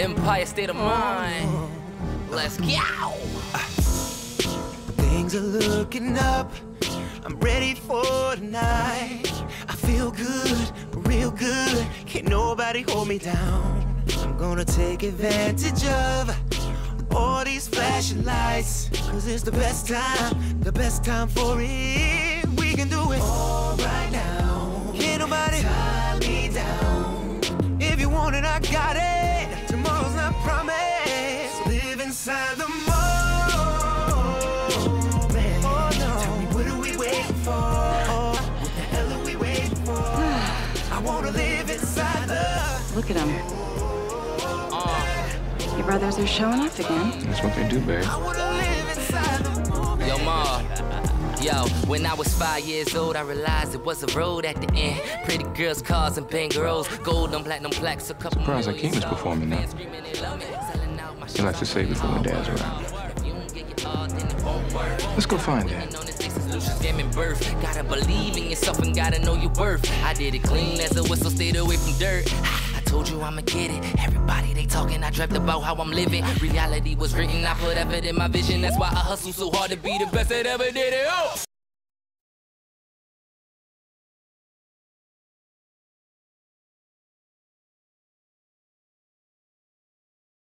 Empire State of oh, Mind. Let's go. Things are looking up. I'm ready for tonight. I feel good, real good. Can't nobody hold me down. I'm gonna take advantage of all these flashing lights. Cause it's the best time, the best time for it. We can do it all right now. I wanna live inside the. Look at him. Your brothers are showing up again. That's what they do, babe. I wanna live inside the moment. Yo, Ma. Yo, when I was five years old, I realized it was a road at the end. Pretty girls, cars, and bangeros. Gold and platinum plaques, a couple Surprised million Hakeem is stars. performing now. Fans screaming they love me, selling out my He likes to save it for when Dad's around. If you don't get your odds, then it won't work. Let's go find Dad. Birth. Gotta believe in yourself and gotta know your worth. I did it clean as a whistle, stayed away from dirt. I told you I'ma get it. Everybody they talking, I dreamt about how I'm living. Reality was written, I put effort in my vision. That's why I hustle so hard to be the best that ever did it. Oh!